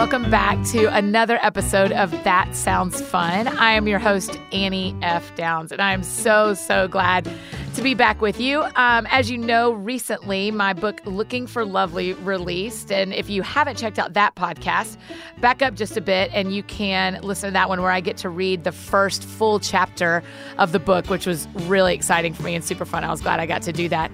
Welcome back to another episode of That Sounds Fun. I am your host, Annie F. Downs, and I am so, so glad to be back with you. Um, as you know, recently my book Looking for Lovely released. And if you haven't checked out that podcast, back up just a bit and you can listen to that one where I get to read the first full chapter of the book, which was really exciting for me and super fun. I was glad I got to do that.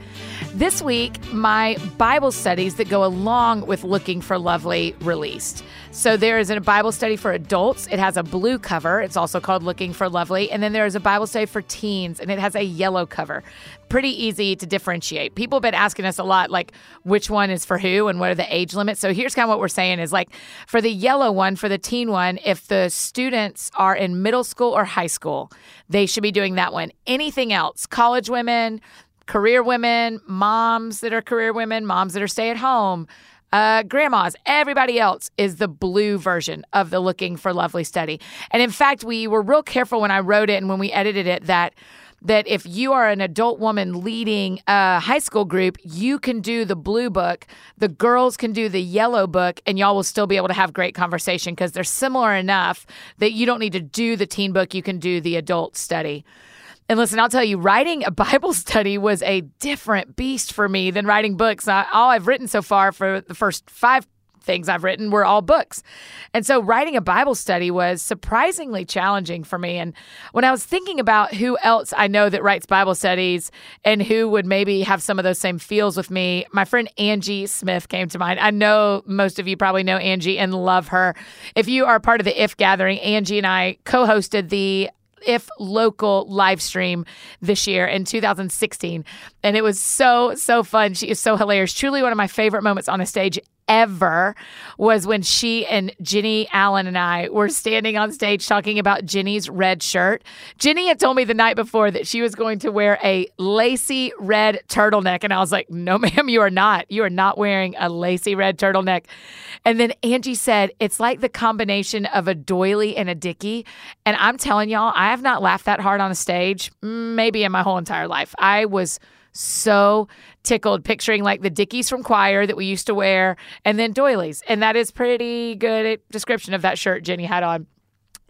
This week, my Bible studies that go along with Looking for Lovely released. So there is a Bible study for adults. It has a blue cover. It's also called Looking for Lovely. And then there is a Bible study for teens, and it has a yellow cover. Pretty easy to differentiate. People have been asking us a lot, like, which one is for who and what are the age limits. So here's kind of what we're saying is like, for the yellow one, for the teen one, if the students are in middle school or high school, they should be doing that one. Anything else, college women, career women, moms that are career women, moms that are stay at home, uh, grandmas, everybody else is the blue version of the Looking for Lovely study. And in fact, we were real careful when I wrote it and when we edited it that that if you are an adult woman leading a high school group, you can do the blue book, the girls can do the yellow book, and y'all will still be able to have great conversation because they're similar enough that you don't need to do the teen book, you can do the adult study. And listen, I'll tell you, writing a Bible study was a different beast for me than writing books. All I've written so far for the first five things I've written were all books. And so writing a Bible study was surprisingly challenging for me. And when I was thinking about who else I know that writes Bible studies and who would maybe have some of those same feels with me, my friend Angie Smith came to mind. I know most of you probably know Angie and love her. If you are part of the If Gathering, Angie and I co hosted the if local live stream this year in 2016 and it was so so fun. She is so hilarious. Truly one of my favorite moments on a stage ever was when she and Jennie Allen and I were standing on stage talking about Jennie's red shirt. Ginny had told me the night before that she was going to wear a lacy red turtleneck. And I was like, no, ma'am, you are not. You are not wearing a lacy red turtleneck. And then Angie said, it's like the combination of a doily and a dicky. And I'm telling y'all, I have not laughed that hard on a stage, maybe in my whole entire life. I was so tickled picturing like the dickies from choir that we used to wear and then doilies. And that is pretty good eh, description of that shirt Jennie had on.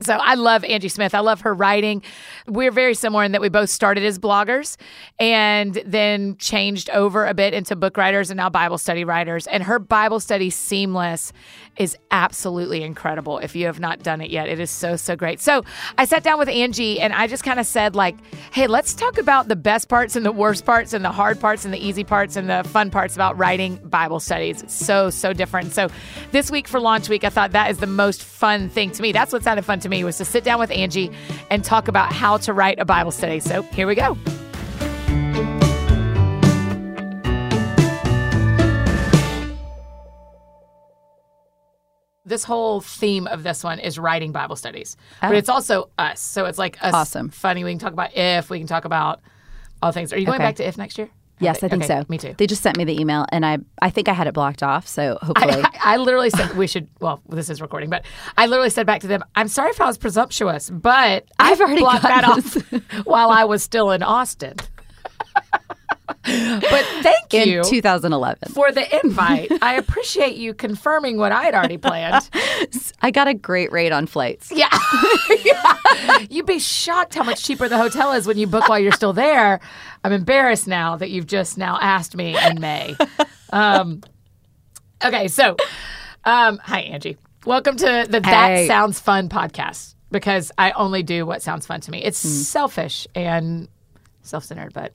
So I love Angie Smith. I love her writing. We're very similar in that we both started as bloggers and then changed over a bit into book writers and now Bible study writers. And her Bible study Seamless is absolutely incredible. If you have not done it yet, it is so so great. So I sat down with Angie and I just kind of said like, "Hey, let's talk about the best parts and the worst parts and the hard parts and the easy parts and the fun parts about writing Bible studies." It's so so different. So this week for launch week, I thought that is the most fun thing to me. That's what sounded fun to me was to sit down with Angie and talk about how to write a Bible study. So here we go. this whole theme of this one is writing Bible studies, oh. but it's also us. So it's like us awesome. funny. We can talk about if, we can talk about all things. Are you going okay. back to if next year? Yes, I think okay, so. Me too. They just sent me the email, and I I think I had it blocked off. So hopefully, I, I, I literally said we should. Well, this is recording, but I literally said back to them, "I'm sorry if I was presumptuous, but I've already blocked that this. off while I was still in Austin." But thank you in 2011 for the invite. I appreciate you confirming what I had already planned. I got a great rate on flights. Yeah. yeah. You'd be shocked how much cheaper the hotel is when you book while you're still there. I'm embarrassed now that you've just now asked me in May. Um, okay, so um, hi Angie. Welcome to the That Sounds Fun podcast because I only do what sounds fun to me. It's mm. selfish and self-centered, but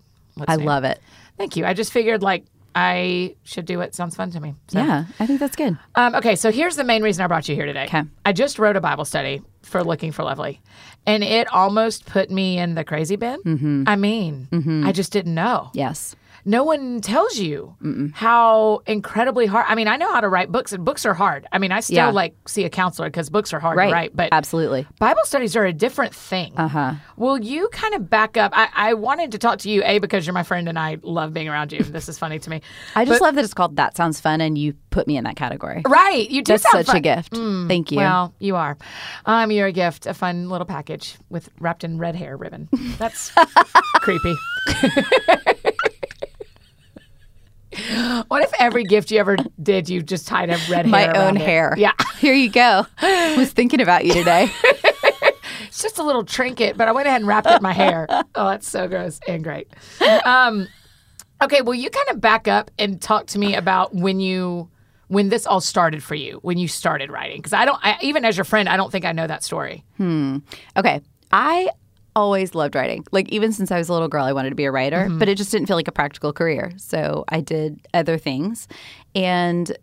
I love it. Thank you. I just figured like I should do what sounds fun to me. So. Yeah, I think that's good. Um, okay, so here's the main reason I brought you here today. Okay. I just wrote a Bible study for Looking for Lovely, and it almost put me in the crazy bin. Mm-hmm. I mean, mm-hmm. I just didn't know. Yes no one tells you Mm-mm. how incredibly hard. I mean, I know how to write books, and books are hard. I mean, I still yeah. like see a counselor because books are hard right. to write. But absolutely, Bible studies are a different thing. Uh huh. Will you kind of back up? I, I, wanted to talk to you, a because you're my friend and I love being around you. This is funny to me. I just but, love that it's called That Sounds Fun, and you put me in that category. Right, you do. That's such fun. a gift. Mm, Thank you. Well, you are. Um, you're a gift, a fun little package with wrapped in red hair ribbon. That's creepy. What if every gift you ever did, you just tied a red My hair My own it? hair. Yeah. Here you go. I was thinking about you today. It's just a little trinket, but I went ahead and wrapped it in my hair. Oh, that's so gross and great. Um, okay, well, you kind of back up and talk to me about when you when this all started for you, when you started writing, because I don't, I, even as your friend, I don't think I know that story. Hmm. Okay. I always loved writing. Like even since I was a little girl, I wanted to be a writer, Mm-hmm. but it just didn't feel like a practical career. So I did other things and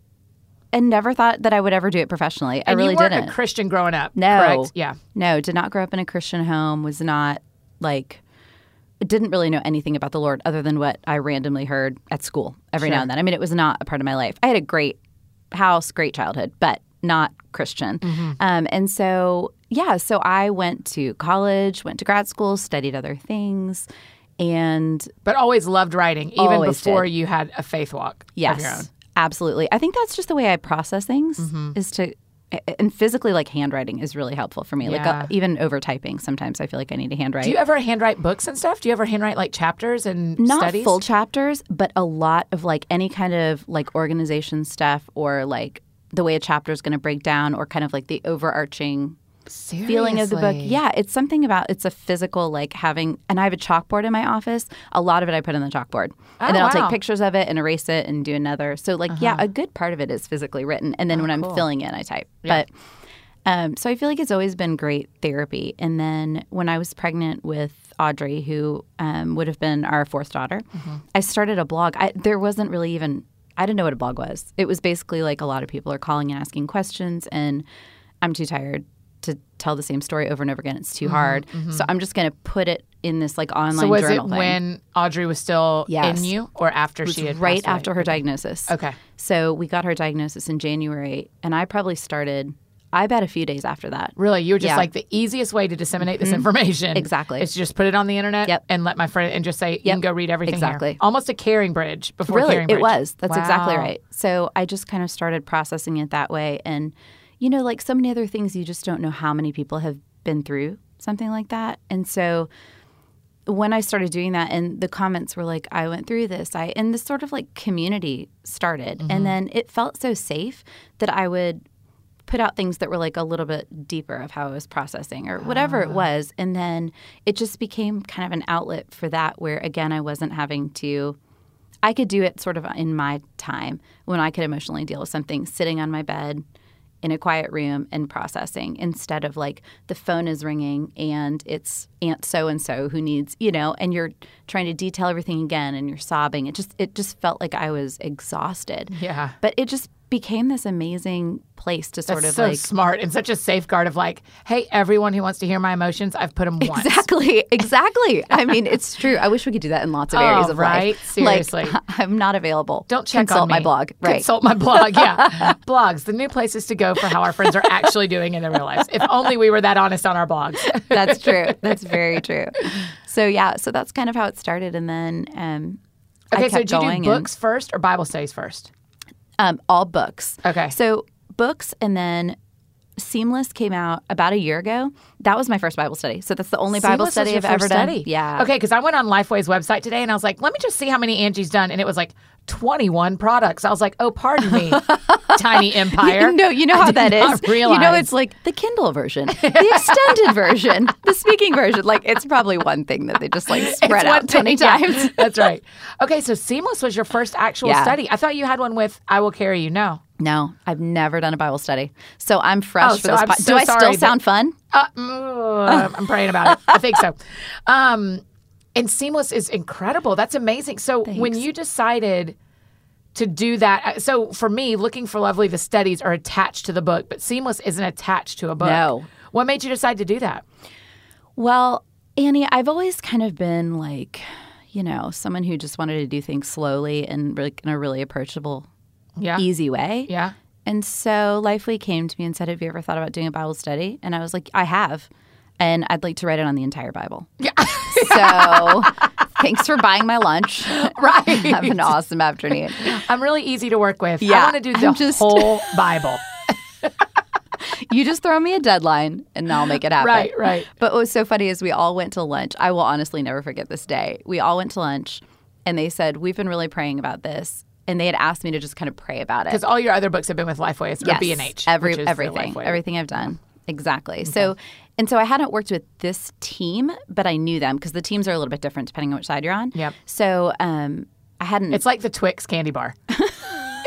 and never thought that I would ever do it professionally. I really didn't. a Christian growing up, No. correct? Yeah. No, did not grow up in a Christian home, was not like didn't really know anything about the Lord other than what I randomly heard at school every now and then. I mean, it was not a part of my life. I had a great house, great childhood, but not Christian. Mm-hmm. Um, and so, yeah, so I went to college, went to grad school, studied other things, and But always loved writing, even before did. you had a faith walk yes, of your own. absolutely. I think that's just the way I process things is to. And physically, like handwriting is really helpful for me. Like uh, even over typing, sometimes I feel like I need to handwrite. Do you ever handwrite books and stuff? Do you ever handwrite like chapters and not studies? full chapters but a lot of like any kind of like organization stuff or like the way a chapter is going to break down or kind of like the overarching feeling of the book. Yeah it's something about it's a physical like having and i have a chalkboard in my office. A lot of it i put on the chalkboard. And then Oh, i'll wow. take pictures of it and erase it and do another. So like yeah a good part of it is physically written. And then when i'm filling in i type. But um, so I feel like it's always been great therapy. And then when I was pregnant with Audrey, who um, would have been our fourth daughter, I started a blog. I, there wasn't really even I didn't know what a blog was. It was basically like a lot of people are calling and asking questions, and I'm too tired to tell the same story over and over again. It's too mm-hmm, hard. Mm-hmm. So I'm just going to put it in this like online So was it thing. when Audrey was still Yes. in you, or after she had right after her diagnosis. Okay. So we got her diagnosis in January, and I probably started. I bet a few days after that. Really, you were just Yeah. like the easiest way to disseminate this mm-hmm. information. Exactly. Is just put it on the internet Yep. and let my friend and just say you can go read everything here." Exactly. Almost a CaringBridge before really caring it was that's exactly right so i just kind of started processing it that way and you know like so many other things you just don't know how many people have been through something like that and so when i started doing that and the comments were like i went through this i and this sort of like community started Mm-hmm. and then it felt so safe that i would put out things that were like a little bit deeper of how I was processing or whatever Ah. it was. And then it just became kind of an outlet for that where again I wasn't having to I could do it sort of in my time when I could emotionally deal with something sitting on my bed in a quiet room and processing instead of like the phone is ringing and it's aunt so and so who needs you know and you're trying to detail everything again and you're sobbing it just it just felt like I was exhausted Yeah. but it just became this amazing place to sort That's of so like smart and such a safeguard of like, hey, everyone who wants to hear my emotions, I've put them once. Exactly, exactly. I mean, it's true. I wish we could do that in lots of areas Oh, of right? life. Seriously. like, I'm not available. Don't check Consult on my blog. Right. Consult my blog. Yeah. Blogs, the new places to go for how our friends are actually doing in their real lives. If only we were that honest on our blogs. That's true. That's very true. So yeah, so that's kind of how it started, and then um, Okay, so did you do and- books first or Bible studies first? Um, all books. Okay. So books, and then Seamless came out about a year ago. That was my first Bible study. So that's the only Bible Seamless study I've ever first done. Yeah. Okay, because I went on Lifeway's website today and I was like, let me just see how many Angie's done. And it was like 21 products. I was like, oh, pardon me, tiny empire. No, you know how that is. not You know, it's like the Kindle version, the extended version, the speaking version. Like it's probably one thing that they just like spread It's out one twenty thing, yeah. times. That's right. Okay, so Seamless was your first actual Yeah. study. I thought you had one with I Will Carry You. No. No, I've never done a Bible study, so I'm fresh Oh, for so this. Po- so Do I still that- sound fun? Uh, mm, I'm praying about it. I think so. Um, and Seamless is incredible. That's amazing. So when you decided to do that, uh, so for me, Looking for Lovely, the studies are attached to the book, but Seamless isn't attached to a book. No. What made you decide to do that? Well, Annie, I've always kind of been like, you know, someone who just wanted to do things slowly and really, in a really approachable, Yeah. easy way. Yeah. And so Lifeway came to me and said, Have you ever thought about doing a Bible study? And I was like, I have. And I'd like to write it on the entire Bible. Yeah. So thanks for buying my lunch. right. Have an awesome afternoon. I'm really easy to work with. Yeah, I want to do the I'm just- whole Bible. You just throw me a deadline and I'll make it happen. Right, right. But what was so funny is we all went to lunch. I will honestly never forget this day. We all went to lunch and they said, We've been really praying about this. and they had asked me to just kind of pray about it. Because all your other books have been with Lifeway, it's Yes, B and H, every which is everything, everything I've done. Exactly. So, and so I hadn't worked with this team, but I knew them because the teams are a little bit different depending on which side you're on. Yep. So, um, I hadn't. It's like the Twix candy bar.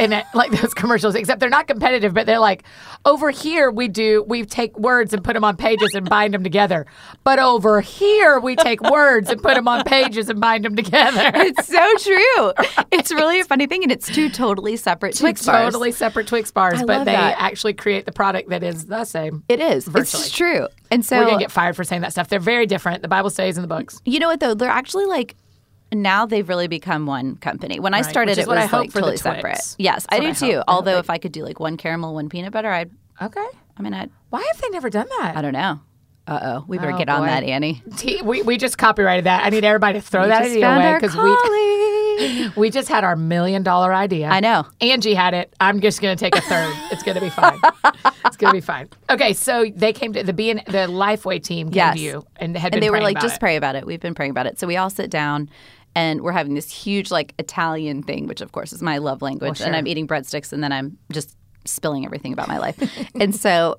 And it, like those commercials, except they're not competitive, but they're like, over here we do, we take words and put them on pages and bind them together. But over here we take words and put them on pages and bind them together. it's so true. It's really a funny thing, and it's two totally separate Twix bars. totally separate Twix bars, I but they that. actually create the product that is the same. It is. Virtually. It's true. And so We're gonna get fired for saying that stuff. They're very different. The Bible stays in the books. You know what though? They're actually like now they've really become one company. When I started, it was I hope like totally separate. Yes, That's I do I too. hope. Although if I could do like one caramel, one peanut butter, I'd. Okay. I mean, I'd. Why have they never done that? I don't know. Uh oh, we better Oh, get on that, Annie. T- we, we just copyrighted that. I need everybody to throw that idea away because we we just had our million dollar idea. I know. Angie had it. I'm just going to take a third. it's going to be fine. It's going to be fine. Okay, so they came to the B and the Lifeway team came Yes. to you and had been and they were like, just it. pray about it. We've been praying about it. So we all sit down and we're having this huge like Italian thing, which of course is my love language. Well, And. I'm eating breadsticks and then I'm just spilling everything about my life. and so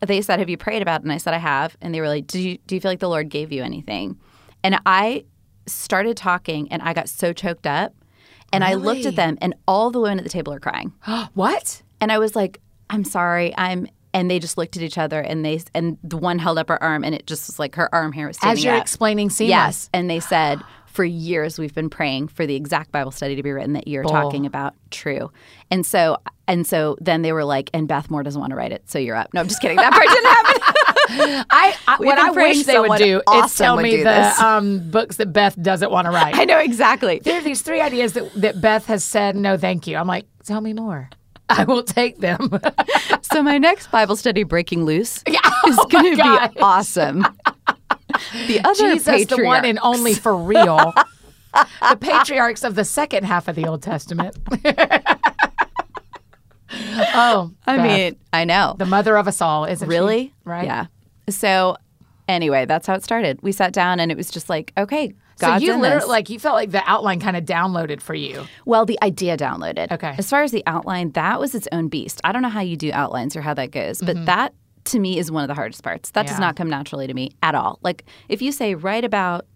they said, Have you prayed about it? And I said, I have. And they were like, Do you do you feel like the Lord gave you anything? And I started talking and I got so choked up. And I looked at them and all the women at the table are crying. What? And I was like, I'm sorry. I'm and they just looked at each other and they and the one held up her arm and it just was like her arm hair was standing As you're up. explaining seamless. Yes. And they said, for years we've been praying for the exact Bible study to be written that you're talking about. True. And so and so then they were like, and Beth Moore doesn't want to write it, so you're up. No, I'm just kidding. That part didn't happen. I, I what I wish they would do is tell me the um, books that Beth doesn't want to write. I know exactly. there are these three ideas that, that Beth has said, no, thank you. I'm like, tell me more. I will take them. So my next Bible study, Breaking Loose, Yeah. is Oh going to be awesome. The other Jesus, the one and only for real. the patriarchs of the second half of the Old Testament. oh, I Beth, mean, I know. the mother of us all, isn't she? Really? Right? Yeah. So anyway, that's how it started. We sat down and it was just like, okay, So you literally like you felt like the outline kind of downloaded for you. well, the idea downloaded. Okay. As far as the outline, that was its own beast. I don't know how you do outlines or how that goes, but mm-hmm. that to me is one of the hardest parts. That does Mm-hmm. Not come naturally to me at all. Like if you say write about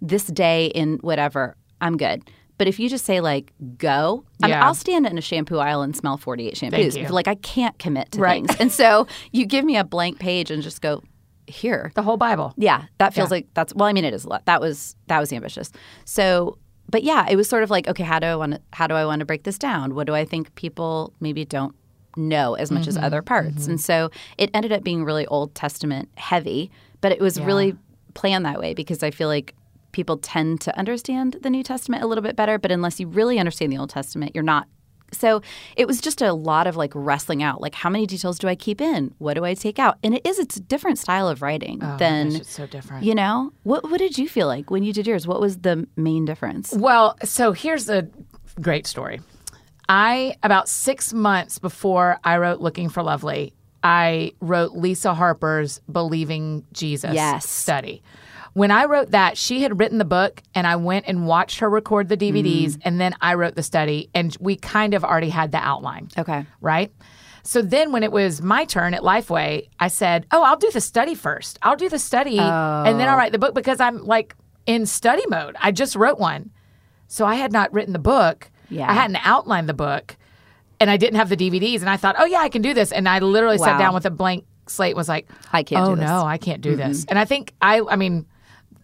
this day in whatever, I'm good. But if you just say like go, I mean, I'll stand in a shampoo aisle and smell 48 shampoos. Like I can't commit to Right. things. And so you give me a blank page and just go here. The whole Bible. Yeah, that feels Yeah. like that's well. I mean, it is a lot. That was that was ambitious. So, but yeah, it was sort of like, okay, how do I want to how do I want to break this down? What do I think people maybe don't know as much as Mm-hmm. other parts? And so it ended up being really Old Testament heavy, but it was really planned that way because I feel like people tend to understand the New Testament a little bit better, but unless you really understand the Old Testament, you're not so it was just a lot of like wrestling out like how many details do i keep in what do i take out and it is it's a different style of writing Oh, than gosh, it's so different. you know what what did you feel like when you did yours what was the main difference Well, so here's a great story. I about six months before I wrote Looking for Lovely, I wrote Lisa Harper's Believing Jesus Yes. study. When I wrote that, she had written the book, and I went and watched her record the DVDs, Mm. and then I wrote the study, and we kind of already had the outline okay right? So then when it was my turn at Lifeway, I said, "Oh, I'll do the study first. I'll do the study and then I'll write the book because I'm like in study mode. I just wrote one." So I had not written the book. Yeah. I hadn't outlined the book and I didn't have the DVDs and I thought, "Oh yeah, I can do this." And I literally sat down with a blank slate and was like, I can't Oh do this." Mm-hmm. no, I can't do this." And I think I I mean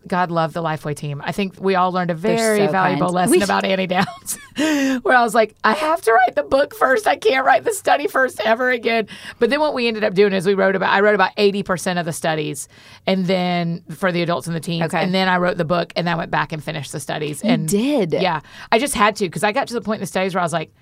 God love the Lifeway team. I think we all learned a very so valuable kind. lesson We- about Annie Downs, where I was like, I have to write the book first. I can't write the study first ever again. But then what we ended up doing is we wrote about, I wrote about 80% of the studies and then for the adults and the teens. Okay. And then I wrote the book and then I went back and finished the studies. and did? Yeah. I just had to because I got to the point in the studies where I was like,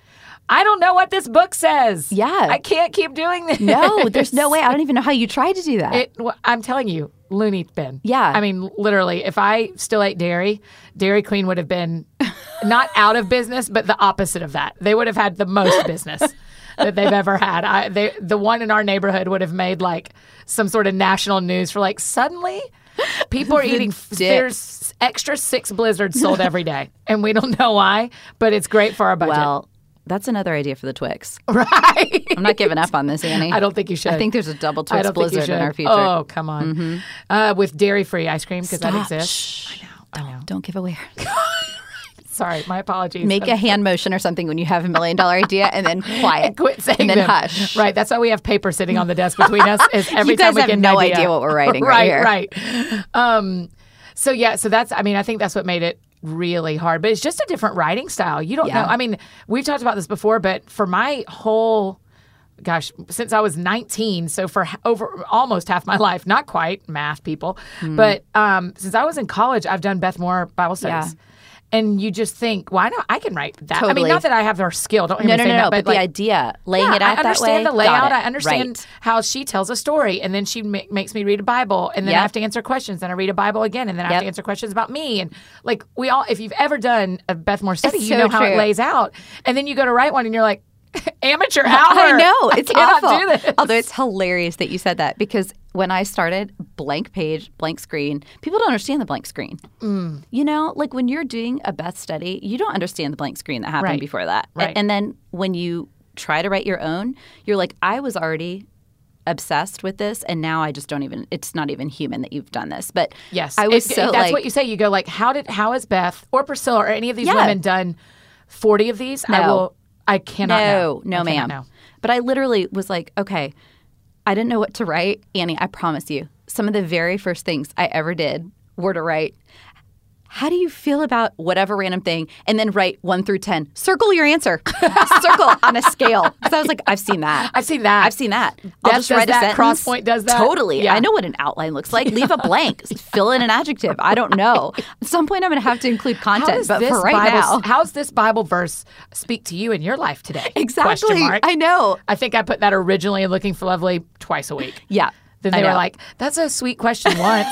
I don't know what this book says. Yeah. I can't keep doing this. no there's no way i don't even know how you tried to do that It, I'm telling you, loony bin. Yeah. I mean, literally, if I still ate dairy, Dairy Queen would have been not out of business, but the opposite of that. They would have had the most business that they've ever had. I, they, the one in our neighborhood would have made like some sort of national news for like suddenly people are eating. There's extra six blizzards sold every day, and we don't know why, but it's great for our budget. well That's another idea for the Twix. Right. I'm not giving up on this, Annie. I don't think you should. I think there's a double I Twix don't blizzard in our future. Mm-hmm. Oh, come on. Uh, with dairy free ice cream because that exists. Shh. I know. Don't give away. Sorry, my apologies. Make a hand motion or something when you have a million dollar idea, and then quiet. Quit saying and then them. hush. Right. That's why we have paper sitting on the desk between us. Is every You guys time we have get no idea. idea what we're writing right right, here. right. Um, so yeah, so that's. I mean, I think that's what made it really hard. But it's just a different writing style. You don't Yeah. know. I mean, we've talked about this before, but for my whole. Gosh, since I was 19, so for over almost half my life, not quite math people, Hmm. but um, since I was in college, I've done Beth Moore Bible studies. And you just think, well, I know I can write that. I mean, not that I have their skill. Don't hear No, me no, say no, that, no. but, But, like, the idea, laying yeah, it out I understand that way. the layout. I understand Right. how she tells a story, and then she ma- makes me read a Bible, and then I have to answer questions, and I read a Bible again, and then I have to answer questions about me, and like we all, if you've ever done a Beth Moore study, It's you so know how it lays out, and then you go to write one, and you're like, amateur hour. I know it's cannot awful. Do this. Although it's hilarious that you said that because when I started, blank page, blank screen. People don't understand the blank screen. Mm. You know, like when you're doing a Beth study, you don't understand the blank screen that happened Right. before that. Right. And then when you try to write your own, you're like, I was already obsessed with this, and now I just don't even. It's not even human that you've done this. But Yes, I was It- so That's like, what you say. You go like, how did how has Beth or Priscilla or any of these Yeah. women done forty of these? I No. will. I cannot no, know. no, ma'am. know. But I literally was like, okay, I didn't know what to write. Annie, I promise you, some of the very first things I ever did were to write, how do you feel about whatever random thing? And then write one through 10. Circle your answer. Circle on a scale. Because I was like, I've seen that. I've seen that. I've seen that. I'll Beth just write a that. sentence. Crosspoint does that. Totally. Yeah. I know what an outline looks like. Leave a blank. Fill in an adjective. I don't know. At some point, I'm going to have to include content. But for right Bible, now, how's this Bible verse speak to you in your life today? exactly. Question mark. I know. I think I put that originally in Looking for Lovely twice a week. Yeah. Then they were like, "That's a sweet question once."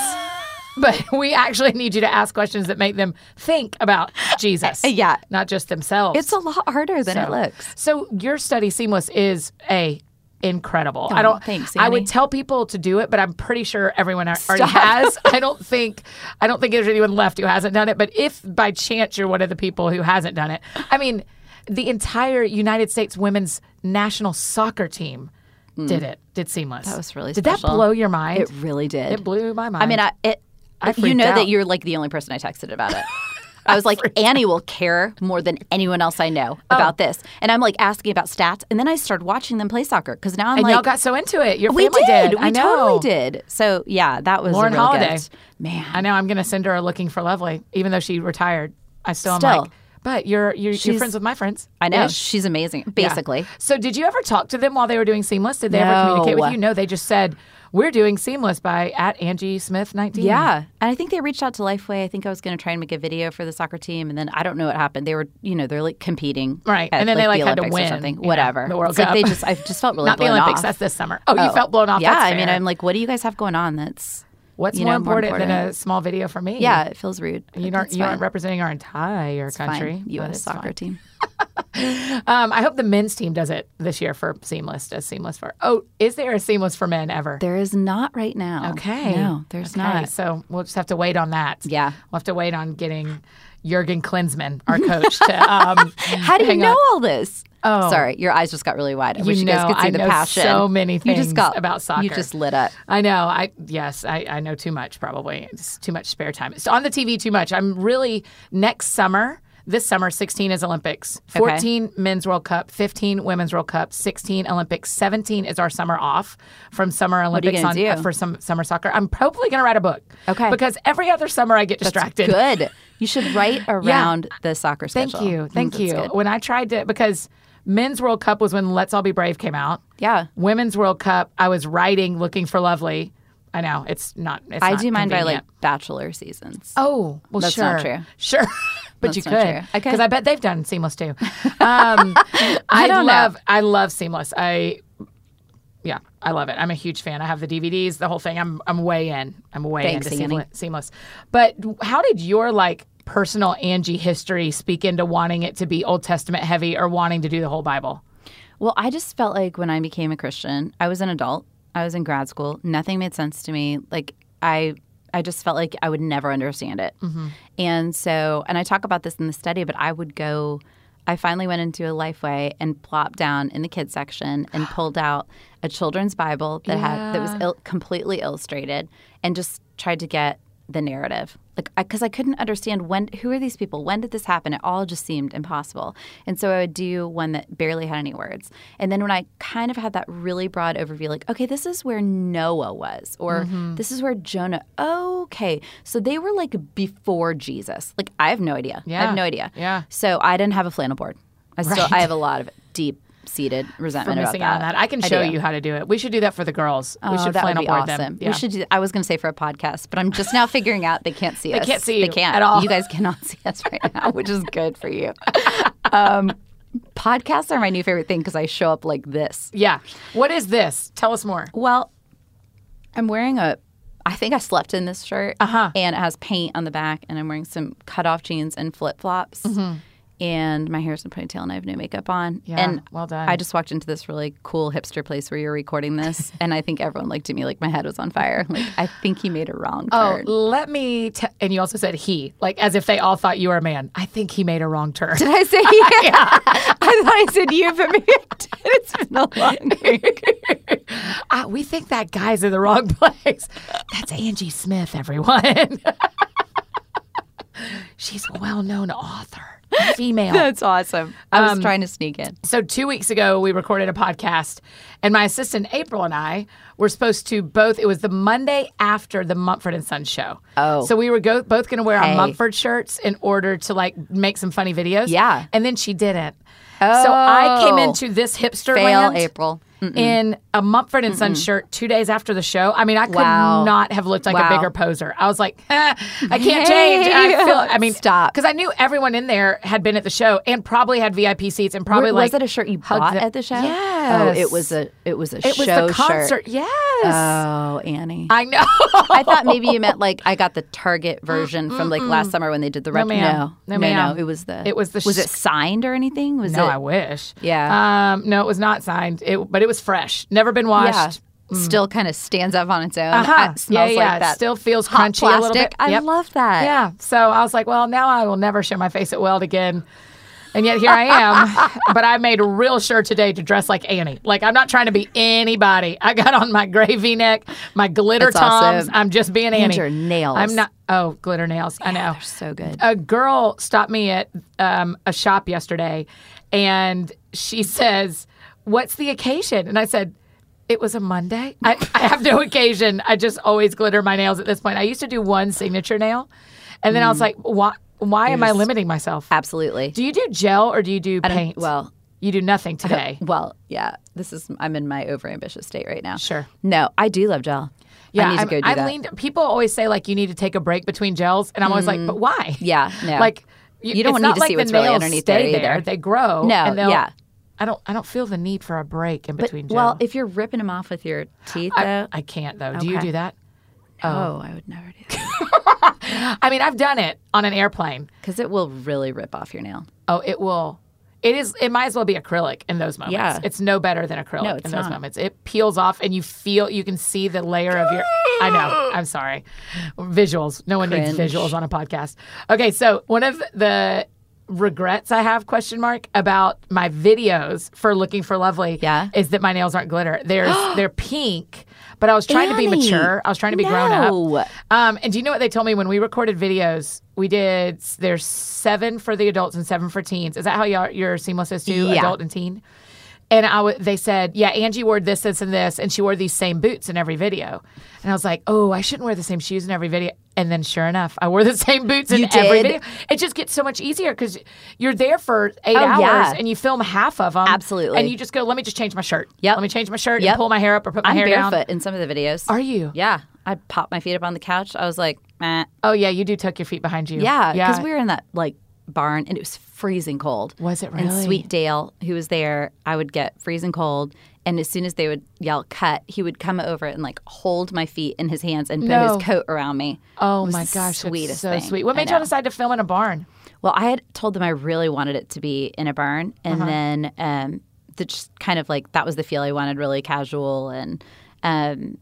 But we actually need you to ask questions that make them think about Jesus. Yeah. Not just themselves. It's a lot harder than it looks. So your study Seamless is a incredible. I Oh, don't thanks, I would tell people to do it, but I'm pretty sure everyone ar- already Stop. has. I don't think I don't think there's anyone left who hasn't done it, but if by chance you're one of the people who hasn't done it. I mean, the entire United States women's national soccer team did it. Did Seamless. Hmm. That was really Did special. that blow your mind? It really did. It blew my mind. I mean, I, it. I you know out. that you're like the only person I texted about it. I was like, Annie will care more than anyone else I know Oh. about this, and I'm like asking about stats, and then I started watching them play soccer because now I'm and like, y'all got so into it. Your we family did, I we know. totally did. So yeah, that was Lauren a real Holiday. gift. man. I know I'm going to send her a looking for lovely, even though she retired. I still, am Still. like, but you're you're, you're friends with my friends. I know Ish. she's amazing. Yeah. Basically, So did you ever talk to them while they were doing Seamless? Did they ever communicate with you? No, they just said we're doing Seamless by at Angie Smith 19. Yeah. And I think they reached out to Lifeway. I think I was going to try and make a video for the soccer team. And then I don't know what happened. They were, you know, they're like competing. Right. at, And then they, like, the had to Olympics or win, something. you know, Whatever. the World It's like Cup. they just, I just felt really Not the Olympics. off. That's this summer. Oh, you oh. felt blown off. Yeah. I mean. I'm like, what do you guys have going on that's, what's more, know, important than a small video for me? Yeah, it feels rude. You aren't you aren't representing our entire It's country. U.S. soccer fine. team. Um, I hope the men's team does it this year for Seamless. Does Seamless for? Oh, is there a Seamless for men ever? There is not right now. Okay. No, there's Okay, not. So we'll just have to wait on that. Yeah. We'll have to wait on getting Jurgen Klinsmann, our coach, to. Um, How do you know on. all this? Oh. sorry, your eyes just got really wide. I wish you guys know, could see I the know passion. so many things you just got about soccer. You just lit up. I know. I yes, I, I know too much. Probably it's too much spare time. It's on the TV too much. I'm really next summer. This summer, 16 is Olympics, 14 men's World Cup, 15 women's World Cup, 16 Olympics, 17 is our summer off from Summer Olympics on do? for some summer soccer. I'm probably going to write a book. Okay. Because every other summer I get distracted. Good. You should write around the soccer Thank you. Mm, Thank you. good. When I tried to because men's World Cup was when Let's All Be Brave came out. Yeah. Women's World Cup, I was writing looking for lovely. I know it's not. It's I not do mine by like convenient. bachelor seasons. Oh, well, That's sure, not true. Sure, but That's you not could true. Okay. because I bet they've done Seamless too. Um, I don't know. love. I love Seamless. I. Yeah, I love it. I'm a huge fan. I have the DVDs, the whole thing. I'm I'm way in. I'm way Thanks, into Annie. Seamless, Seamless. But how did your like personal Angie history speak into wanting it to be Old Testament heavy or wanting to do the whole Bible? Well, I just felt like when I became a Christian, I was an adult. I was in grad school. Nothing made sense to me. Like I I just felt like I would never understand it. Mm-hmm. And so, and I talk about this in the study, but I would go I finally went into a Lifeway and plopped down in the kids section and pulled out a children's Bible that had that was il- completely illustrated and just tried to get the narrative. Like because I, couldn't understand when who are these people? When did this happen? It all just seemed impossible. And so I would do one that barely had any words. And then when I kind of had that really broad overview like okay, this is where Noah was or Mm-hmm. this is where Jonah. Okay. So they were like before Jesus. Like I have no idea. I Yeah. have no idea. Yeah. So I didn't have a flannel board. I still Right. I have a lot of deep seated For resentment about missing that. on that. I can show do. you how to do it. We should do that for the girls. Oh, we should that would be board awesome. them. Yeah. We should. Do, I was going to say for a podcast, but I'm just now figuring out they can't see They us. They can't see you They can't at all. You guys cannot see us right now, which is good for you. Um, podcasts are my new favorite thing because I show up like this. Yeah. What is this? Tell us more. Well, I'm wearing a. I think I slept in this shirt, Uh-huh. and it has paint on the back, and I'm wearing some cutoff jeans and flip flops. And my hair's in a ponytail, and I have no makeup on. Yeah, and well done. I just walked into this really cool hipster place where you're recording this, and I think everyone looked at me like my head was on fire. Like I think he made a wrong Turn. Oh, let me. T- and you also said he, like as if they all thought you were a man. I think he made a wrong turn. Did I say yeah? I thought I said you, but maybe It's been a long week. Ah, we think that guy's in the wrong place. That's Angie Smith, everyone. She's a well-known author, female. That's awesome. I was Um, trying to sneak in. So two weeks ago, we recorded a podcast, and my assistant April and I were supposed to both. It was the Monday after the Mumford and Sons show. Oh. so we were go, both going to wear our Mumford shirts in order to like make some funny videos. Yeah. and then she didn't. So I came Oh. into this hipster Fail, land April. In a Mumford and Sons shirt two days after the show. I mean, I could Wow. not have looked like a bigger poser. I was like, "Eh, I can't change. I feel. I mean, Stop. because I knew everyone in there had been at the show and probably had VIP seats and probably Were- like was it a shirt you hugged bought them. at the show? Yes. Oh, it was a it was a It was show the concert. shirt. Yes. Oh, Annie. I know. I thought maybe you meant like I got the Target version from like last summer when they did the ret- ma'am. no, No, no, ma'am. no, It was the It was the was sh- it signed or anything? Was no, it I wish. Yeah. Um, no, it was not signed. It, but it was fresh. Never been washed. yeah. Still kind of stands up on its own. Uh-huh. It smells yeah, yeah. like that. Still feels hot crunchy a little plastic. bit. I Yep. love that. Yeah. So I was like, well, now I will never show my face at Weld again. And yet here I am. but I made real sure today to dress like Annie. Like I'm not trying to be anybody. I got on my gray V neck, my glitter That's toms. awesome. I'm just being And Annie. your nails. I'm not. Oh, glitter nails. I know. They're so good. A girl stopped me at um, a shop yesterday, and she says, "What's the occasion?" And I said. It was a Monday. I, I have no occasion. I just always glitter my nails at this point. I used to do one signature nail, and then I was like, "Why? Why am I limiting myself? Absolutely. Do you do gel or do you do paint? well, you do nothing today. well, yeah. This is I'm in my overambitious state right now. Sure. No, I do love gel. Yeah, I need to go do I've that. leaned. People always say like you need to take a break between gels, and I'm always like, but why? Mm. Yeah, no. like You don't it's need to like see what's really underneath stay there either. They grow. No, and yeah. I don't. I don't feel the need for a break in But, between gel. well, if you're ripping them off with your teeth, I, though, I can't though. Do you do that? oh, I would never do that I mean, I've done it on an airplane. because it will really rip off your nail. Oh, it will. It is. It might as well be acrylic in those moments. Yeah. it's no better than acrylic No, in those not. moments. It peels off, and you feel. You can see the layer of your. I know. I'm sorry. Visuals. No one needs visuals on a podcast. Okay, so one of the regrets I have question mark about my videos for looking for lovely Yeah. is that my nails aren't glitter. There's they're pink, but I was trying to be mature. I was trying to be grown up. Um, and do you know what they told me when we recorded videos? We did there's seven for the adults and seven for teens. Is that how y'all, your seamless is too? Yeah. Adult and teen. And I w- they said, yeah, Angie wore this, this, and this, and she wore these same boots in every video. And I was like, oh, I shouldn't wear the same shoes in every video. And then, sure enough, I wore the same boots in You every did? video. It just gets so much easier because you're there for eight Oh, hours yeah. and you film half of them. Absolutely. And you just go, let me just change my shirt. Yep. Let me change my shirt Yep. and pull my hair up or put my I'm hair barefoot down. in some of the videos. Are you? Yeah, I popped my feet up on the couch. I was like, eh. Oh yeah, you do tuck your feet behind you. yeah, because yeah. we were in that like barn and it was freezing cold. Was it really? And? Sweet Dale, who was there, I would get freezing cold, and as soon as they would yell "cut," he would come over and like hold my feet in his hands and put his coat around me. Oh my gosh, sweetest so thing. sweet. What made you decide to film in a barn? Well, I had told them I really wanted it to be in a barn, and Uh-huh. then um, the just kind of like that was the feel I wanted, really casual, and um,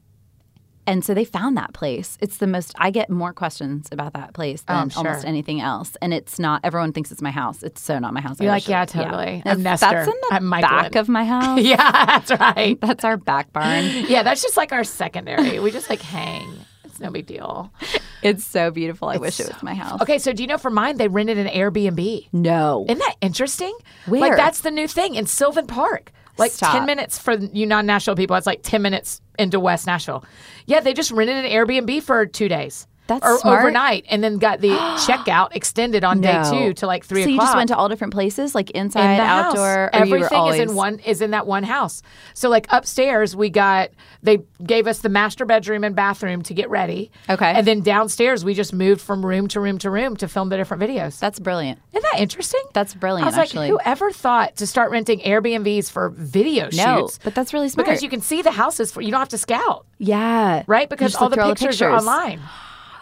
and so they found that place. It's the most. I get more questions about that place Oh, than I'm sure. almost anything else, and it's not. Everyone thinks it's my house. It's so not my house. You're like, yeah, totally. I'm Nestor. that's in the I'm back of my house. yeah, that's right. That's our back barn. Yeah, that's just like our secondary. We just like hang. It's no big deal. It's so beautiful. I wish it was my house. Okay, so do you know for mine they rented an Airbnb? No. Isn't that interesting? Where? Like that's the new thing in Sylvan Park. Like Stop. ten minutes for you non-Nashville people. It's like ten minutes into West Nashville. Yeah, they just rented an Airbnb for two days. That's or smart. overnight, and then got the checkout extended on day two to like three so you just went to all different places, like in inside, the outdoor. house. or you were Everything is in one is in that one house. So like upstairs we got they gave us the master bedroom and bathroom to get ready. Okay. And then downstairs we just moved from room to room to room to film the different videos. That's brilliant. Isn't that interesting? That's brilliant. I was like, actually, whoever thought to start renting Airbnbs for video no, shoots? but that's really smart. because you can see the houses for you don't have to scout, yeah, right? Because all the pictures, are online.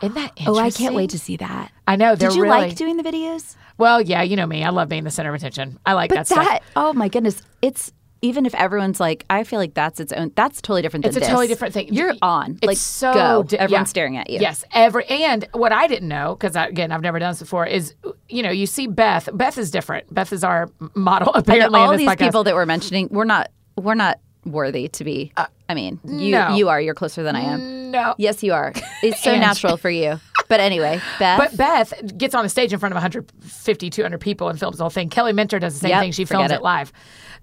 Isn't that interesting? Oh, I can't wait to see that. I know Did you really like doing the videos? well. Yeah, you know me. I love being the center of attention. I like But that stuff. oh my goodness, it's even if everyone's like, I feel like that's its own. That's totally different. It's a totally different thing. You're on. It's like so go. di- Everyone's yeah. staring at you. Yes, every and what I didn't know because again I've never done this before is you know you see Beth. Beth is different. Beth is our model apparently all this these podcast. people that we're mentioning, we're not. We're not worthy to be. Uh, I mean, you no. you are. You're closer than I am. no, Yes, you are. It's so natural for you. But anyway, Beth. But Beth gets on the stage in front of 150, 200 people and films the whole thing. Kelly Minter does the same Yep, thing. She films it. it. live.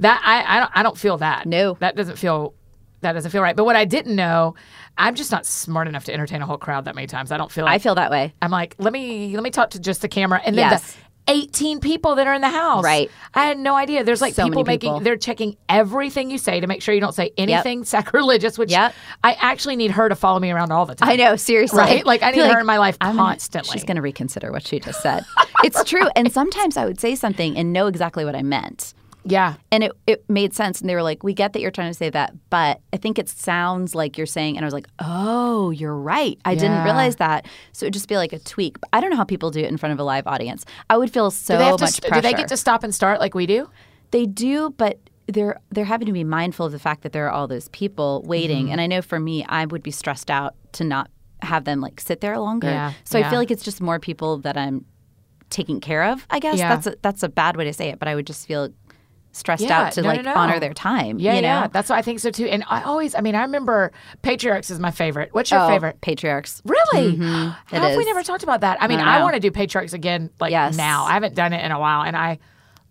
That I I don't, I don't feel that. No. that doesn't feel that doesn't feel right. But what I didn't know, I'm just not smart enough to entertain a whole crowd that many times. I don't feel. Like, I feel that way. I'm like, let me let me talk to just the camera and then Yes. the 18 people that are in the house. Right. I had no idea. There's like So people many making they're checking everything you say to make sure you don't say anything sacrilegious, which Yep. I actually need her to follow me around all the time. I know, seriously. Right? Like, I need feel her in my life I'm gonna- constantly. she's going to reconsider what she just said. it's true. And sometimes I would say something and know exactly what I meant. Yeah. And it, it made sense. And they were like, we get that you're trying to say that, but I think it sounds like you're saying, and I was like, oh, you're right. I didn't realize that. So it'd just be like a tweak. But I don't know how people do it in front of a live audience. I would feel so Do they to? much pressure. Do they get to stop and start like we do? They do, but they're they're having to be mindful of the fact that there are all those people waiting. Mm-hmm. And I know for me, I would be stressed out to not have them like sit there longer. Yeah, so I feel like it's just more people that I'm taking care of. I guess Yeah. that's a, that's a bad way to say it, but I would just feel stressed Yeah, out to no, like no, no. honor their time. Yeah, you know? yeah. That's what I think so too. And I always, I mean, I remember Patriarchs is my favorite. What's your Oh, favorite? patriarchs. Really? It How have we never talked about that? I mean, I I, want to do Patriarchs again, like Yes. now. I haven't done it in a while, and I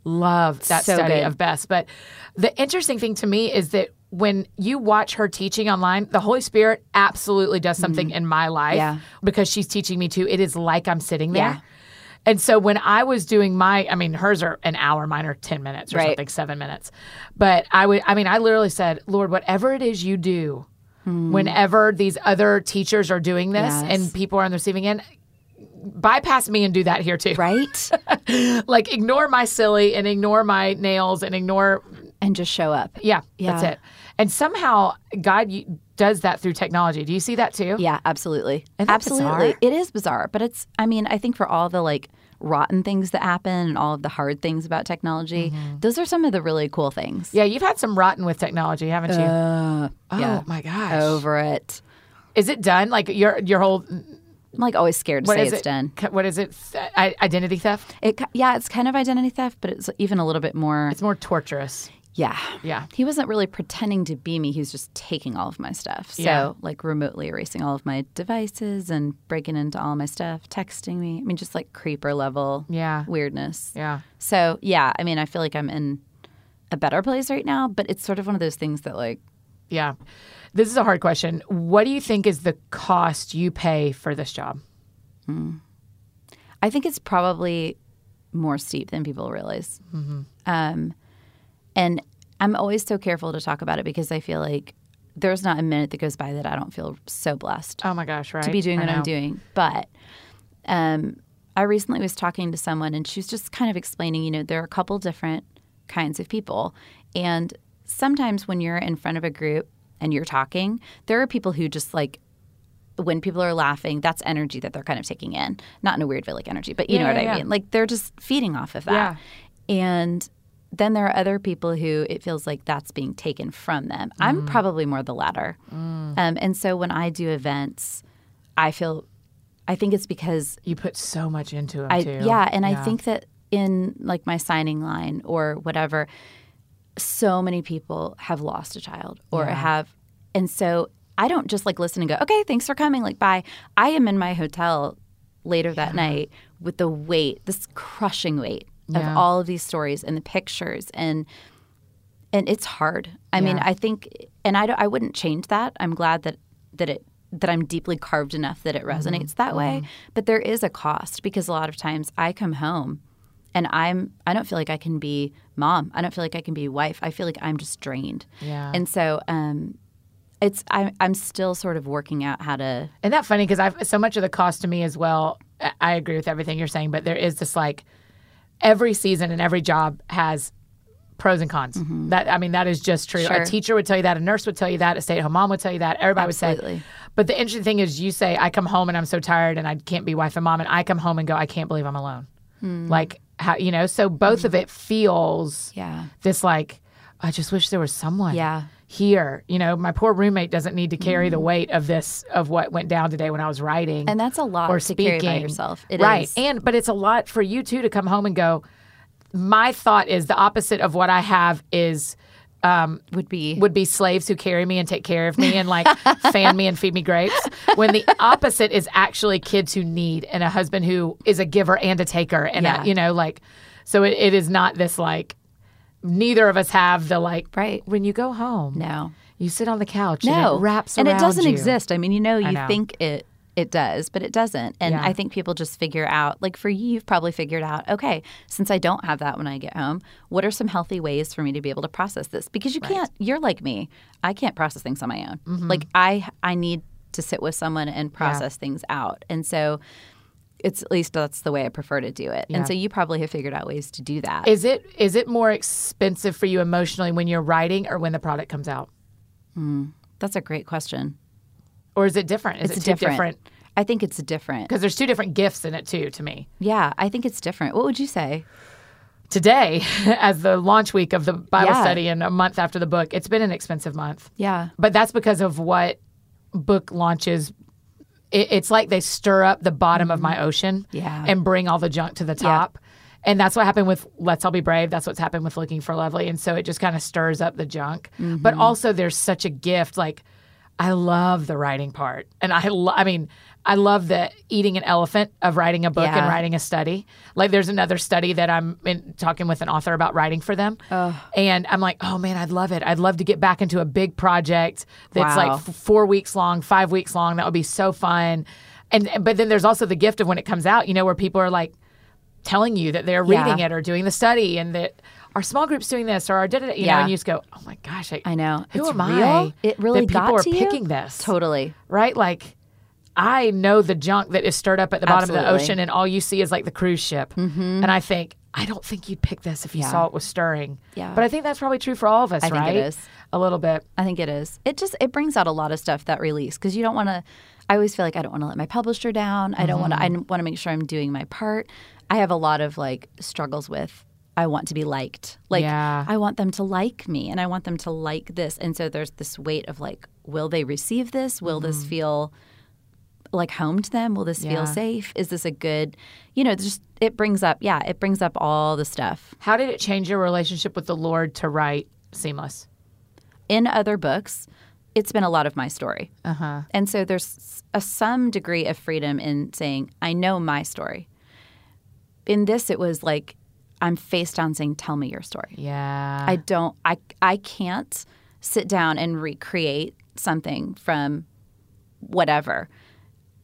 love that So study good. of Beth. But the interesting thing to me is that when you watch her teaching online, the Holy Spirit absolutely does something in my life Mm-hmm. Yeah. because she's teaching me too. It is like I'm sitting there. Yeah. And so when I was doing my, I mean, hers are an hour, mine are 10 minutes or Right. something, seven minutes. But I would, I mean, I literally said, Lord, whatever it is you do, whenever these other teachers are doing this Hmm. Yes. and people are on the receiving end, bypass me and do that here too. Right? like ignore my silly and ignore my nails and ignore, and just show up. yeah, that's it. And somehow God does that through technology. Do you see that too? Yeah, absolutely. Absolutely. bizarre? It is bizarre, but it's I mean, I think for all the like rotten things that happen and all of the hard things about technology, those are some of the really cool things. Yeah, you've had some rotten with technology, haven't you? Uh, oh yeah. my gosh. Over it. Is it done? Like your your whole I'm like always scared to what say is it's it? done. What is it? Identity theft. It yeah, it's kind of identity theft, but it's even a little bit more. It's more torturous. Yeah, Yeah. He wasn't really pretending to be me. He was just taking all of my stuff. So Yeah. like remotely erasing all of my devices and breaking into all my stuff, texting me. I mean, just like creeper level Yeah. weirdness. Yeah. So yeah, I mean, I feel like I'm in a better place right now, but it's sort of one of those things that like Yeah. This is a hard question. What do you think is the cost you pay for this job? I think it's probably more steep than people realize. Um, and I'm always so careful to talk about it because I feel like there's not a minute that goes by that I don't feel so blessed Oh my gosh, right? to be doing what I'm doing. But um, I recently was talking to someone and she was just kind of explaining, you know, there are a couple different kinds of people. And sometimes when you're in front of a group and you're talking, there are people who just like, when people are laughing, that's energy that they're kind of taking in. Not in a weird way like energy, but you Yeah, know what yeah, I yeah. mean. Like they're just feeding off of that. And then there are other people who it feels like that's being taken from them. Mm. I'm probably more the latter. Mm. Um, and so when I do events, I feel, I think it's because you put so much into them I, too. Yeah, and yeah. I think that in like my signing line or whatever, so many people have lost a child or yeah. have, and so I don't just like listen and go, okay, thanks for coming, like bye. I am in my hotel later yeah. that night with the weight, this crushing weight yeah. of all of these stories and the pictures and and it's hard. I yeah. mean, I think and I I wouldn't change that. I'm glad that that it that I'm deeply carved enough that it mm-hmm. resonates mm-hmm. that way, mm-hmm. but there is a cost because a lot of times I come home and I'm I don't feel like I can be mom. I don't feel like I can be wife. I feel like I'm just drained. Yeah. And so um it's I'm I'm still sort of working out how to. And that funny because I've so much of the cost to me as well. I agree with everything you're saying, but there is this like every season and every job has pros and cons. Mm-hmm. That I mean, that is just true. Sure. A teacher would tell you that. A nurse would tell you that. A stay-at-home mom would tell you that. Everybody Absolutely. would say. But the interesting thing is, you say, "I come home and I'm so tired and I can't be wife and mom," and I come home and go, "I can't believe I'm alone." Hmm. Like how you know? So both mm. of it feels yeah this like I just wish there was someone. Yeah here. You know, my poor roommate doesn't need to carry mm. the weight of this of what went down today when I was writing. And that's a lot or speaking. by yourself. It right. Is. And but it's a lot for you too to come home and go. My thought is the opposite of what I have is um, would be would be slaves who carry me and take care of me and like fan me and feed me grapes. When the opposite is actually kids who need and a husband who is a giver and a taker and yeah. a, you know like so it, it is not this like neither of us have the like right when you go home. No. You sit on the couch no. and it wraps and it doesn't you. exist. I mean, you know, you know. think it it does, but it doesn't. And yeah. I think people just figure out, like for you, you've probably figured out, okay, since I don't have that when I get home, what are some healthy ways for me to be able to process this? Because you right. can't, you're like me, I can't process things on my own. Mm-hmm. Like I, I need to sit with someone and process yeah. things out. And so it's at least that's the way I prefer to do it. Yeah. And so you probably have figured out ways to do that. Is it is it more expensive for you emotionally when you're writing or when the product comes out? Mm, that's a great question. Or is it different? Is it's it different. different? I think it's different because there's two different gifts in it too. To me, yeah, I think it's different. What would you say? Today, as the launch week of the Bible yeah. study and a month after the book, it's been an expensive month. Yeah. But that's because of what book launches it, it's like they stir up the bottom mm-hmm. of my ocean yeah. and bring all the junk to the top. Yeah. And that's what happened with Let's All Be Brave. That's what's happened with Looking for Lovely. And so it just kind of stirs up the junk. Mm-hmm. But also, there's such a gift. Like, I love the writing part. And I, lo- I mean, I love the eating an elephant of writing a book yeah. and writing a study. Like there's another study that I'm in, talking with an author about writing for them, and I'm like, oh man, I'd love it. I'd love to get back into a big project that's wow. like f- four weeks long, five weeks long. That would be so fun. And but then there's also the gift of when it comes out, you know, where people are like telling you that they're reading yeah. it or doing the study, and that our small group's doing this or our did it, you yeah. know, and you just go, oh my gosh, I, I know. Who it's am real. I? It really that people are picking this totally right, like I know the junk that is stirred up at the bottom Absolutely. of the ocean, and all you see is like the cruise ship. Mm-hmm. And I think, I don't think you'd pick this if you yeah. saw it was stirring. Yeah. But I think that's probably true for all of us, right? I right? think it is. A little bit. I think it is. It just it brings out a lot of stuff that release because you don't want to. I always feel like I don't want to let my publisher down. Mm-hmm. I don't want to. I want to make sure I'm doing my part. I have a lot of like struggles with I want to be liked. Like yeah. I want them to like me and I want them to like this. And so there's this weight of like, will they receive this? Will mm-hmm. this feel like home to them? Will this yeah. feel safe? Is this a good, you know, just it brings up, yeah, it brings up all the stuff. How did it change your relationship with the Lord to write Seamless? In other books, it's been a lot of my story. Uh-huh. And so there's a some degree of freedom in saying, I know my story. In this, it was like, I'm face down saying, tell me your story. Yeah. I don't, I, I can't sit down and recreate something from whatever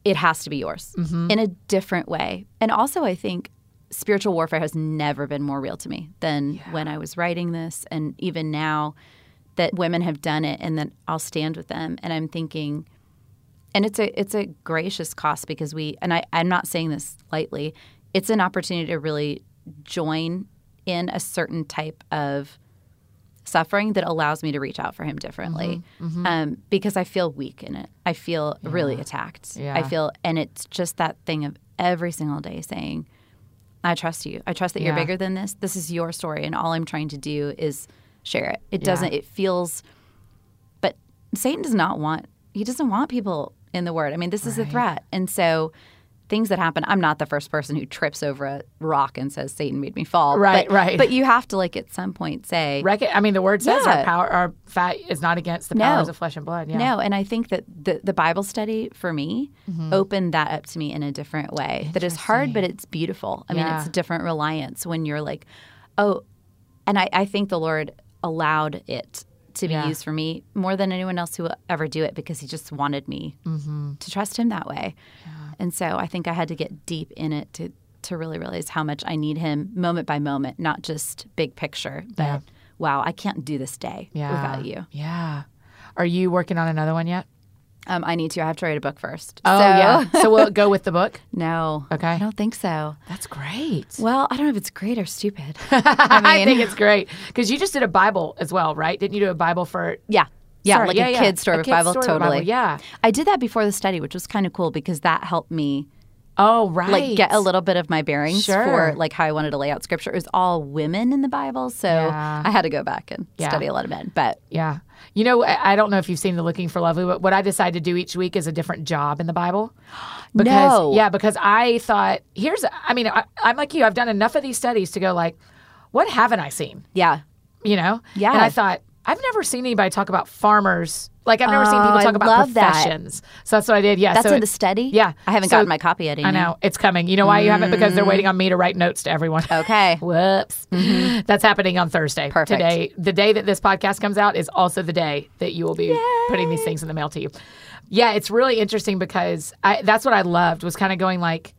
it has to be yours mm-hmm. in a different way. And also, I think spiritual warfare has never been more real to me than yeah. when I was writing this, and even now that women have done it, and that I'll stand with them, and I'm thinking, and it's a it's a gracious cost because we, and I, I'm not saying this lightly, it's an opportunity to really join in a certain type of suffering that allows me to reach out for him differently mm-hmm, mm-hmm. Um, because I feel weak in it. I feel yeah. really attacked. Yeah. I feel, and it's just that thing of every single day saying, I trust you. I trust that Yeah. you're bigger than this. This is your story, and all I'm trying to do is share it. It doesn't. It feels, but Satan does not want. He doesn't want people in the Word. I mean, this is a threat, and so things that happen. I'm not the first person who trips over a rock and says Satan made me fall. Right, but, right. But you have to like at some point say Reckon, I mean, the word says our power, our fat is not against the No. powers of flesh and blood. Yeah. No, and I think that the, the Bible study for me Mm-hmm. opened that up to me in a different way. That is hard, but it's beautiful. I mean, it's a different reliance when you're like, oh, and I, I think the Lord allowed it to be Yeah. used for me more than anyone else who will ever do it because He just wanted me Mm-hmm. to trust Him that way. And so I think I had to get deep in it to to really realize how much I need Him moment by moment, not just big picture. But Yeah. wow, I can't do this day Yeah. without you. Yeah. Are you working on another one yet? Um, I need to. I have to write a book first. Oh, so, yeah. So will it go with the book? No. Okay. I don't think so. That's great. Well, I don't know if it's great or stupid. I, think it's great because you just did a Bible as well, right? Didn't you do a Bible for? Yeah. Yeah, Sorry, like yeah, a yeah. kid's story A kid's Bible, story totally. Bible, yeah. I did that before the study, which was kind of cool because that helped me Oh, right. like get a little bit of my bearings Sure. for like how I wanted to lay out scripture. It was all women in the Bible, so Yeah. I had to go back and study a lot of men. But Yeah. You know, I don't know if you've seen the Looking for Lovely, but what I decided to do each week is a different job in the Bible. Because, No. Yeah, because I thought, here's, I mean, I, I'm like you, I've done enough of these studies to go like, what haven't I seen? yeah, You know? Yeah. And I thought, I've never seen anybody talk about farmers. Like, I've never seen Oh, people I talk about love that. professions. So that's what I did. Yeah. that's so in it- the study. Yeah. I haven't So- gotten my copy yet. I know. It's coming. You know why you haven't? Because they're waiting on me to write notes to everyone. Okay. Whoops. That's happening on Thursday. Mm-hmm. Perfect. Today, the day that this podcast comes out is also the day that you will be putting these things in the mail to you. Yeah, it's really interesting because I, that's what I loved was kind of going like,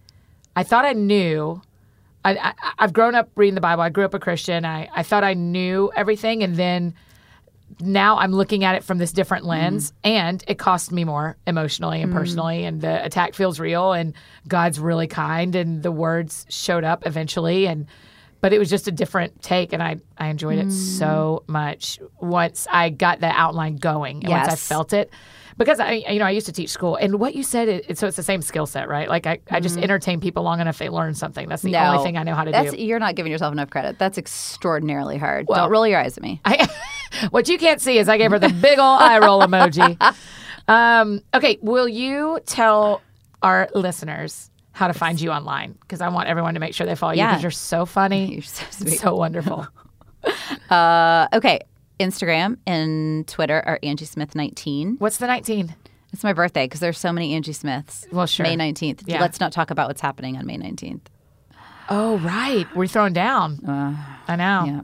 I thought I knew. I, I, I've grown up reading the Bible. I grew up a Christian. I, I thought I knew everything, and then now I'm looking at it from this different mm-hmm. lens, and it cost me more emotionally and mm-hmm. personally. And the attack feels real, and God's really kind, and the words showed up eventually, and but it was just a different take, and I I enjoyed it mm. so much once I got the outline going, and once I felt it. Because I, you know, I used to teach school, and what you said, it, so it's the same skill set, right? Like I, I just mm-hmm. entertain people long enough they learn something. That's the No, only thing I know how to that's, do. You're not giving yourself enough credit. That's extraordinarily hard. don't roll your eyes at me. I, what you can't see is I gave her the big ol' eye roll emoji. Um, okay, will you tell our listeners how to find you online? Because I want everyone to make sure they follow you Yeah. because you're so funny, You're so sweet. so wonderful. Uh, okay. Instagram and Twitter are Angie Smith 19. What's the 19? It's my birthday because there's so many Angie Smiths. Well, sure. May 19th. Yeah. Let's not talk about what's happening on May 19th. Oh, right. We're thrown down. I know. Uh, Yeah.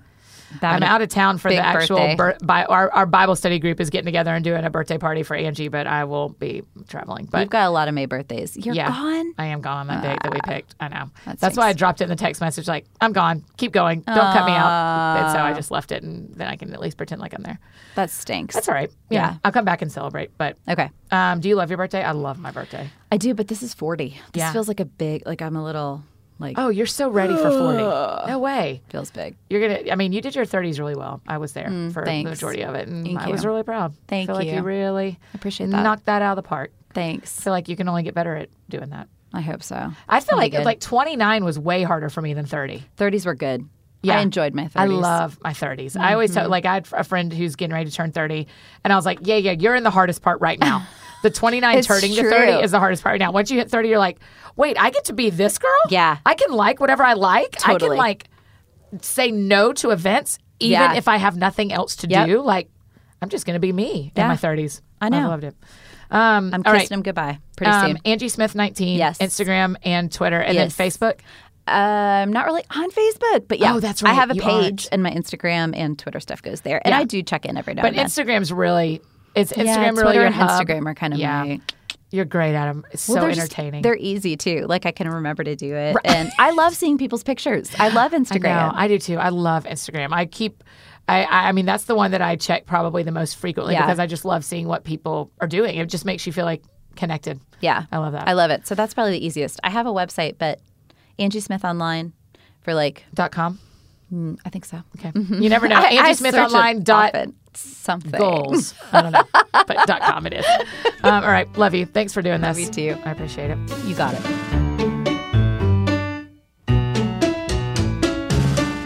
I'm out of town for the actual birthday. bir- bi- our, our Bible study group is getting together and doing a birthday party for Angie, but I will be traveling. But We've got a lot of May birthdays. You're yeah, gone? I am gone on that date that we picked. I know. that That's why I dropped it in the text message, like I'm gone. Keep going. Don't cut me out. And so I just left it, and then I can at least pretend like I'm there. That stinks. That's all right. Yeah, Yeah. I'll come back and celebrate. But Okay. um, do you love your birthday? I love my birthday. I do, but this is 40. This Yeah. feels like a big, like I'm a little, like, Oh, you're so ready for 40. No way. feels big. You're gonna. I mean, you did your 30s really well. I was there for the Mm, majority of it, and Thank I was really proud. Thank I feel like you. you really appreciate that. knocked that out of the park. Thanks. I feel like you can only get better at doing that. I hope so. I feel like good. like 29 was way harder for me than 30. 30s were good. Yeah. I enjoyed my 30s. I love my 30s. I always Mm-hmm. tell, like, I had a friend who's getting ready to turn 30, and I was like, yeah, yeah, you're in the hardest part right now. The 29 It's turning to 30 is the hardest part right now. Once you hit 30, you're like, wait, I get to be this girl? Yeah. I can like whatever I like. I can, like, say no to events, even Yeah. if I have nothing else to Yep. do. Like, I'm just going to be me in my 30s. I know. I loved it. Um, I'm kissing right. him goodbye pretty Um, soon. Angie Smith 19, Yes. Instagram and Twitter, and Yes. then Facebook. I'm not really on Facebook, but yeah, Oh, that's I have a you page, aren't. and my Instagram and Twitter stuff goes there, and Yeah. I do check in every now But and then. Instagram's really, is Instagram yeah, really Twitter your and hub? Instagram are kind of Yeah. my. You're great at them. It's Well, so they're just- entertaining. they're easy too. Like I can remember to do it, and I love seeing people's pictures. I love I Instagram. know. I do too. I love Instagram. I keep. I, I I mean, that's the one that I check probably the most frequently Yeah. because I just love seeing what people are doing. It just makes you feel like connected. yeah, I love that. I love it. So that's probably the easiest. I have a website, but Angie Smith online for like Dot com. mm, I think so. Okay. You never know. I- I Angie Smith online dot. Something goals. I don't know, but dot com it is. Um, all right. Love you. Thanks for doing this. you too. I appreciate it. You got it.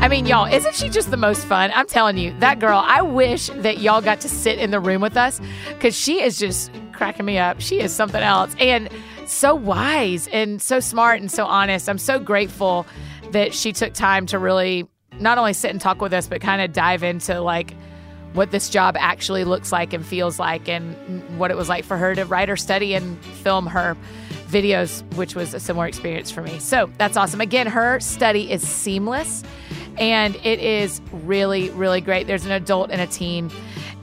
I mean, y'all, isn't she just the most fun? I'm telling you, that girl, I wish that y'all got to sit in the room with us because she is just cracking me up. She is something else. And so wise and so smart and so honest. I'm so grateful that she took time to really not only sit and talk with us, but kind of dive into like what this job actually looks like and feels like, and what it was like for her to write or study and film her videos, which was a similar experience for me. So that's awesome. Again, her study is seamless and it is really, really great. There's an adult and a teen.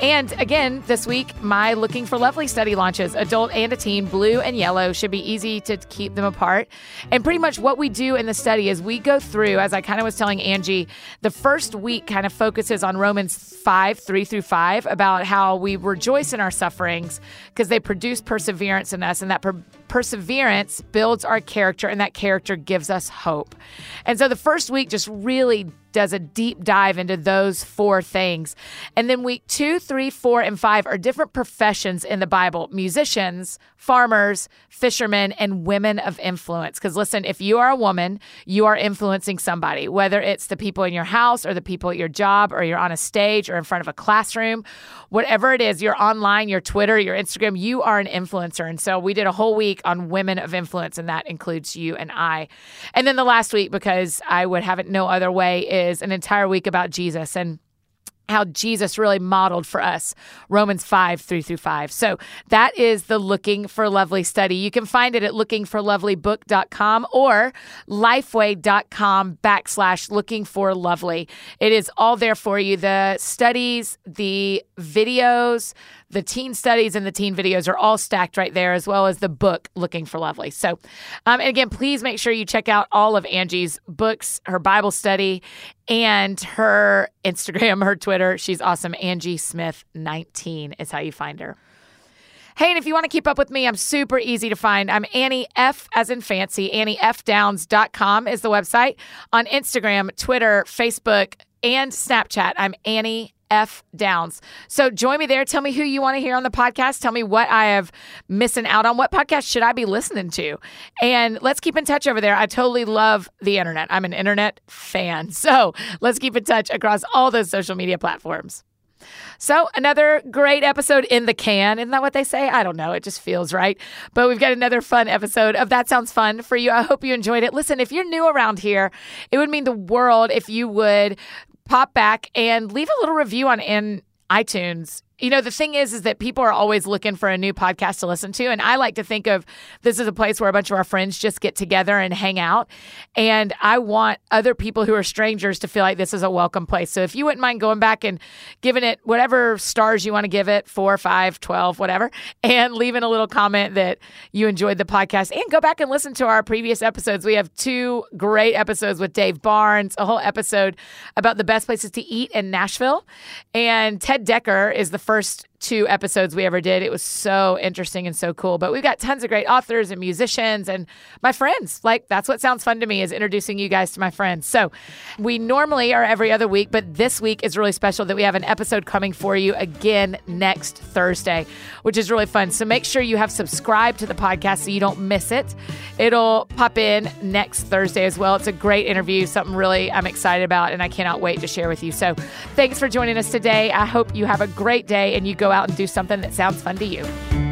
And again, this week, my Looking for Lovely study launches. Adult and a teen, blue and yellow, should be easy to keep them apart. And pretty much what we do in the study is we go through, as I kind of was telling Angie, the first week kind of focuses on Romans 5, 3 through 5, about how we rejoice in our sufferings because they produce perseverance in us, and that per- perseverance builds our character, and that character gives us hope. And so the first week just really does a deep dive into those four things. And then week two, three, four, and five are different professions in the Bible musicians, farmers, fishermen, and women of influence. Because listen, if you are a woman, you are influencing somebody, whether it's the people in your house or the people at your job or you're on a stage or in front of a classroom, whatever it is, you're online, your Twitter, your Instagram, you are an influencer. And so we did a whole week on women of influence, and that includes you and I. And then the last week, because I would have it no other way, is an entire week about Jesus. And how Jesus really modeled for us Romans 5, 3 through 5. So that is the Looking for Lovely study. You can find it at lookingforlovelybook.com or lifeway.com backslash looking for lovely. It is all there for you. The studies, the videos, the teen studies and the teen videos are all stacked right there, as well as the book Looking for Lovely. So, um, and again, please make sure you check out all of Angie's books, her Bible study, and her Instagram, her Twitter. She's awesome. Angie Smith 19 is how you find her. Hey, and if you want to keep up with me, I'm super easy to find. I'm Annie F as in fancy. AnnieFDowns.com is the website. On Instagram, Twitter, Facebook, and Snapchat, I'm Annie F Downs. So join me there. Tell me who you want to hear on the podcast. Tell me what I have missing out on. What podcast should I be listening to? And let's keep in touch over there. I totally love the internet. I'm an internet fan. So let's keep in touch across all those social media platforms. So, another great episode in the can. Isn't that what they say? I don't know. It just feels right. But we've got another fun episode of That Sounds Fun for you. I hope you enjoyed it. Listen, if you're new around here, it would mean the world if you would pop back and leave a little review on in iTunes you know the thing is is that people are always looking for a new podcast to listen to. And i like to think of this as a place where a bunch of our friends just get together and hang out. And i want other people who are strangers to feel like this is a welcome place. So if you wouldn't mind going back and giving it whatever stars you want to give it four five twelve whatever and leaving a little comment that you enjoyed the podcast. And go back and listen to our previous episodes. We have two great episodes with dave barnes a whole episode about the best places to eat in nashville. And ted dekker is the first two episodes we ever did. It was so interesting and so cool. But we've got tons of great authors and musicians and my friends. Like that's what sounds fun to me is introducing you guys to my friends. So we normally are every other week, but this week is really special that we have an episode coming for you again next Thursday, which is really fun. So make sure you have subscribed to the podcast so you don't miss it. It'll pop in next Thursday as well. It's a great interview, something really I'm excited about and I cannot wait to share with you. So thanks for joining us today. I hope you have a great day and you go out and do something that sounds fun to you.